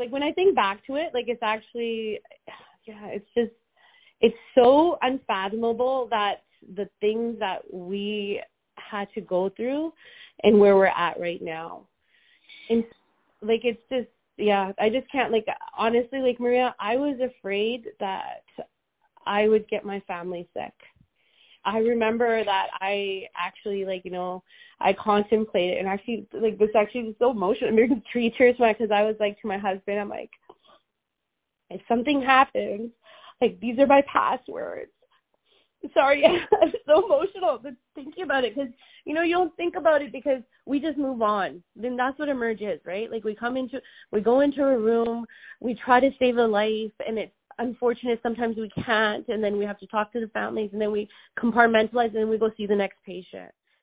like when I think back to it, like it's actually, yeah, it's just, it's so unfathomable that the things that we had to go through and where we're at right now. And like it's just yeah, I just can't like honestly like Maria, I was afraid that I would get my family sick. I remember that I actually like, you know, I contemplated and actually like this actually was so emotional. I'm three tears because I was like to my husband, I'm like, if something happens, like these are my passwords sorry, I'm so emotional but thinking about it because you know you don't think about it because we just move on. Then that's what emerges, right? Like we come into, we go into a room, we try to save a life, and it's unfortunate sometimes we can't, and then we have to talk to the families, and then we compartmentalize, and then we go see the next patient.